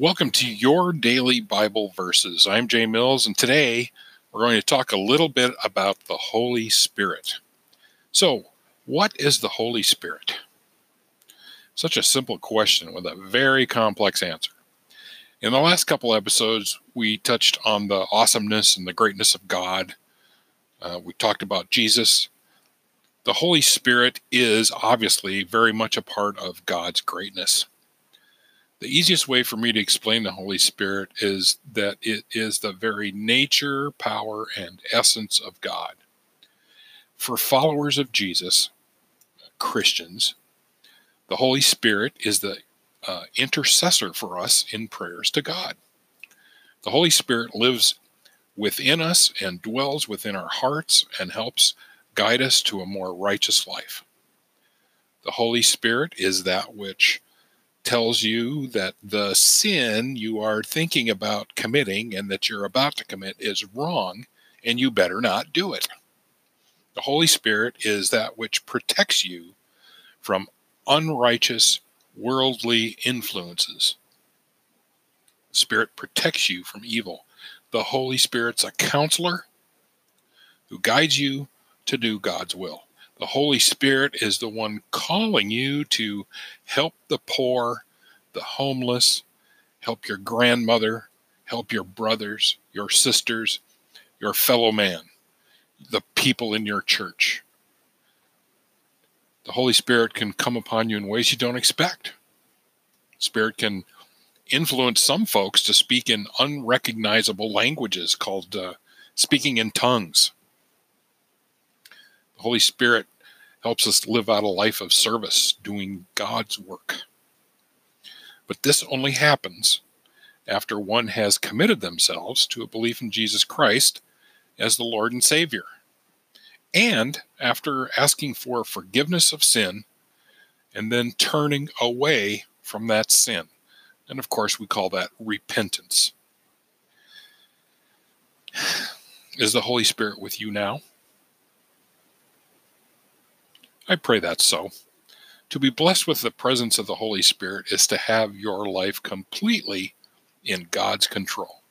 Welcome to your daily Bible verses. I'm Jay Mills, and today we're going to talk a little bit about the Holy Spirit. So, what is the Holy Spirit? Such a simple question with a very complex answer. In the last couple episodes, we touched on the awesomeness and the greatness of God. Uh, we talked about Jesus. The Holy Spirit is obviously very much a part of God's greatness. The easiest way for me to explain the Holy Spirit is that it is the very nature, power, and essence of God. For followers of Jesus, Christians, the Holy Spirit is the uh, intercessor for us in prayers to God. The Holy Spirit lives within us and dwells within our hearts and helps guide us to a more righteous life. The Holy Spirit is that which tells you that the sin you are thinking about committing and that you're about to commit is wrong and you better not do it. The Holy Spirit is that which protects you from unrighteous worldly influences. The Spirit protects you from evil. The Holy Spirit's a counselor who guides you to do God's will. The Holy Spirit is the one calling you to help the poor, the homeless, help your grandmother, help your brothers, your sisters, your fellow man, the people in your church. The Holy Spirit can come upon you in ways you don't expect. Spirit can influence some folks to speak in unrecognizable languages called uh, speaking in tongues. Holy Spirit helps us live out a life of service, doing God's work. But this only happens after one has committed themselves to a belief in Jesus Christ as the Lord and Savior, and after asking for forgiveness of sin and then turning away from that sin. And of course, we call that repentance. Is the Holy Spirit with you now? I pray that's so. To be blessed with the presence of the Holy Spirit is to have your life completely in God's control.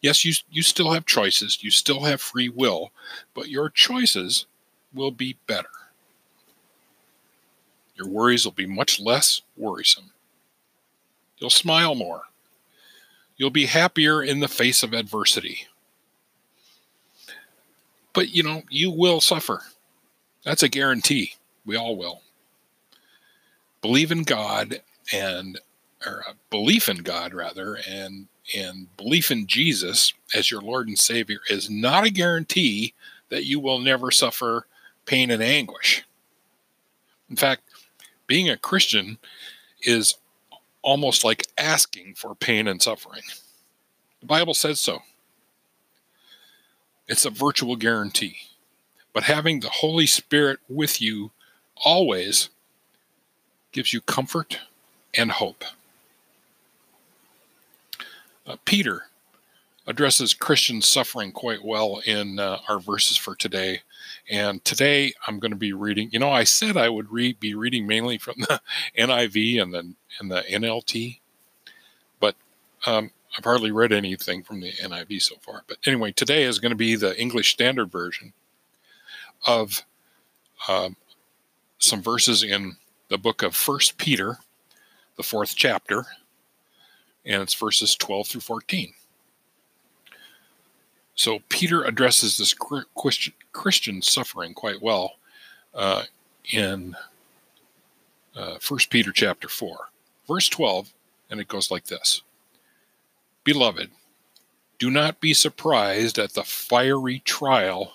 Yes, you, you still have choices, you still have free will, but your choices will be better. Your worries will be much less worrisome. You'll smile more. You'll be happier in the face of adversity. But you know, you will suffer. That's a guarantee. We all will. Believe in God and or uh, belief in God rather and and belief in Jesus as your Lord and Savior is not a guarantee that you will never suffer pain and anguish. In fact, being a Christian is almost like asking for pain and suffering. The Bible says so. It's a virtual guarantee but having the Holy Spirit with you always gives you comfort and hope. Uh, Peter addresses Christian suffering quite well in uh, our verses for today. And today I'm going to be reading, you know, I said I would read, be reading mainly from the NIV and the, and the NLT, but um, I've hardly read anything from the NIV so far. But anyway, today is going to be the English Standard Version of uh, some verses in the book of First Peter, the fourth chapter, and it's verses 12 through 14. So Peter addresses this Christian suffering quite well uh, in uh, Peter chapter 4, verse 12, and it goes like this Beloved, do not be surprised at the fiery trial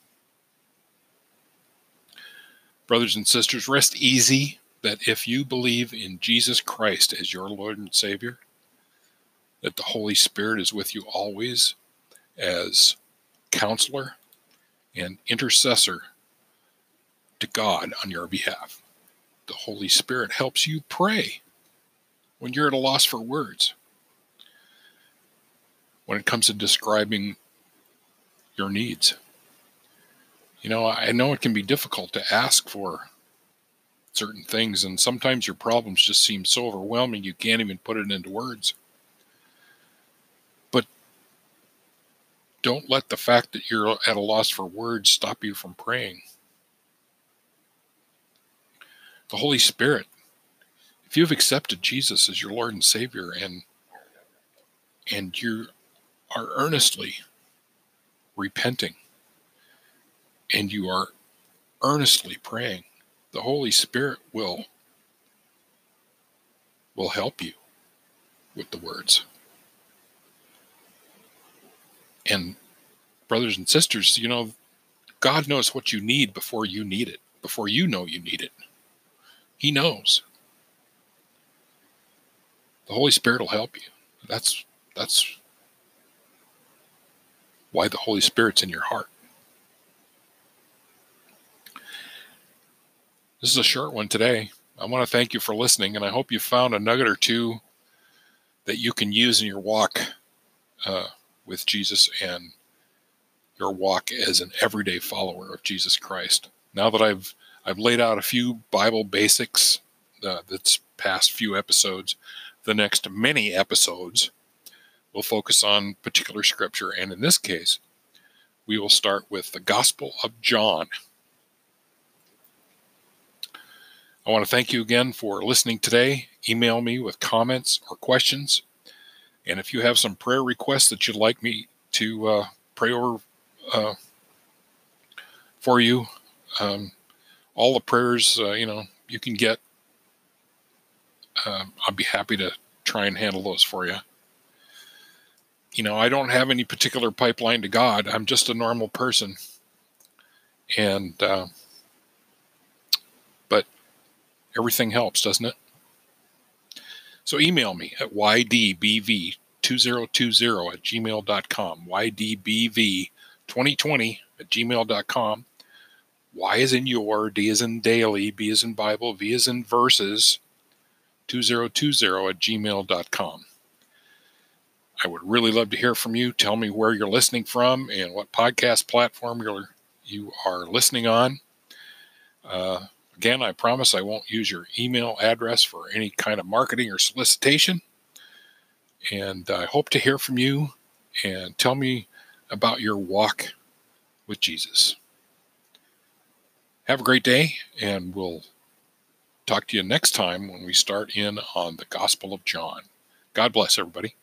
Brothers and sisters, rest easy that if you believe in Jesus Christ as your Lord and Savior, that the Holy Spirit is with you always as counselor and intercessor to God on your behalf. The Holy Spirit helps you pray when you're at a loss for words. When it comes to describing your needs. You know, I know it can be difficult to ask for certain things, and sometimes your problems just seem so overwhelming you can't even put it into words. But don't let the fact that you're at a loss for words stop you from praying. The Holy Spirit, if you've accepted Jesus as your Lord and Savior and and you are earnestly repenting and you are earnestly praying, the Holy Spirit will will help you with the words. And brothers and sisters, you know, God knows what you need before you need it, before you know you need it. He knows. The Holy Spirit will help you. That's that's why the Holy Spirit's in your heart. This is a short one today. I want to thank you for listening, and I hope you found a nugget or two that you can use in your walk uh, with Jesus and your walk as an everyday follower of Jesus Christ. Now that I've I've laid out a few Bible basics uh, that's past few episodes, the next many episodes will focus on particular scripture, and in this case, we will start with the Gospel of John. I want to thank you again for listening today. Email me with comments or questions. And if you have some prayer requests that you'd like me to uh, pray over uh, for you, um, all the prayers, uh, you know, you can get, um, I'll be happy to try and handle those for you. You know, I don't have any particular pipeline to God. I'm just a normal person. And, uh, Everything helps, doesn't it? So email me at ydbv2020 at gmail.com. ydbv2020 at gmail.com. Y is in your, D is in daily, B is in Bible, V is in verses, 2020 at gmail.com. I would really love to hear from you. Tell me where you're listening from and what podcast platform you're you are listening on. Uh, Again, I promise I won't use your email address for any kind of marketing or solicitation. And I hope to hear from you and tell me about your walk with Jesus. Have a great day, and we'll talk to you next time when we start in on the Gospel of John. God bless everybody.